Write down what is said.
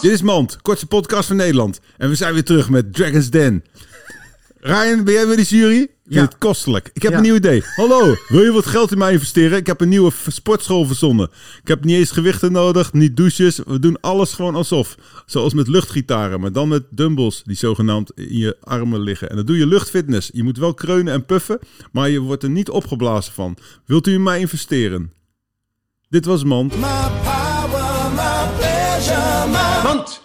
Dit is Mand, kortste podcast van Nederland. En we zijn weer terug met Dragon's Den. Ryan, ben jij weer de jury? Ik vind Ja. het kostelijk. Ik heb Ja. een nieuw idee. Hallo, wil je wat geld in mij investeren? Ik heb een nieuwe sportschool verzonnen. Ik heb niet eens gewichten nodig, niet douches. We doen alles gewoon alsof. Zoals met luchtgitaren, maar dan met dumbbells die zogenaamd in je armen liggen. En dan doe je luchtfitness. Je moet wel kreunen en puffen, maar je wordt er niet opgeblazen van. Wilt u in mij investeren? Dit was Mand. My power, my pleasure, my Want